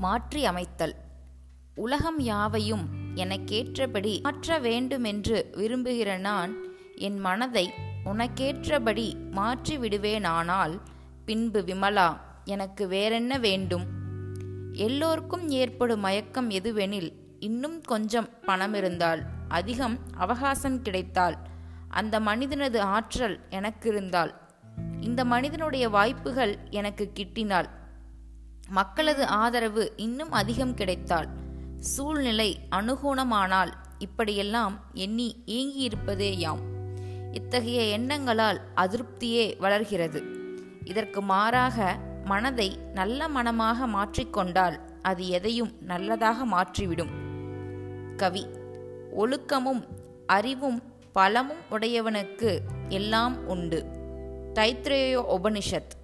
மாற்றி அமைத்தல் உலகம் யாவையும் எனக்கேற்றபடி மாற்ற வேண்டுமென்று விரும்புகிற நான் என் மனதை உனக்கேற்றபடி மாற்றி விடுவேனானால் பின்பு விமலா எனக்கு வேறென்ன வேண்டும்? எல்லோருக்கும் ஏற்படும் மயக்கம் எதுவெனில் இன்னும் கொஞ்சம் பணம் இருந்தால் அதிகம் அவகாசம் கிடைத்தால் அந்த மனிதனது ஆற்றல் எனக்கு இருந்தால் இந்த மனிதனுடைய வாய்ப்புகள் எனக்கு கிட்டினால் மக்களது ஆதரவு இன்னும் அதிகம் கிடைத்தால் சூழ்நிலை அனுகூணமானால் இப்படியெல்லாம் எண்ணி ஏங்கியிருப்பதே யாம். இத்தகைய எண்ணங்களால் அதிருப்தியே வளர்கிறது. இதற்கு மாறாக மனதை நல்ல மனமாக மாற்றிக்கொண்டால் அது எதையும் நல்லதாக மாற்றிவிடும். கவி ஒழுக்கமும் அறிவும் பலமும் உடையவனுக்கு எல்லாம் உண்டு. தைத்ரேய உபனிஷத்.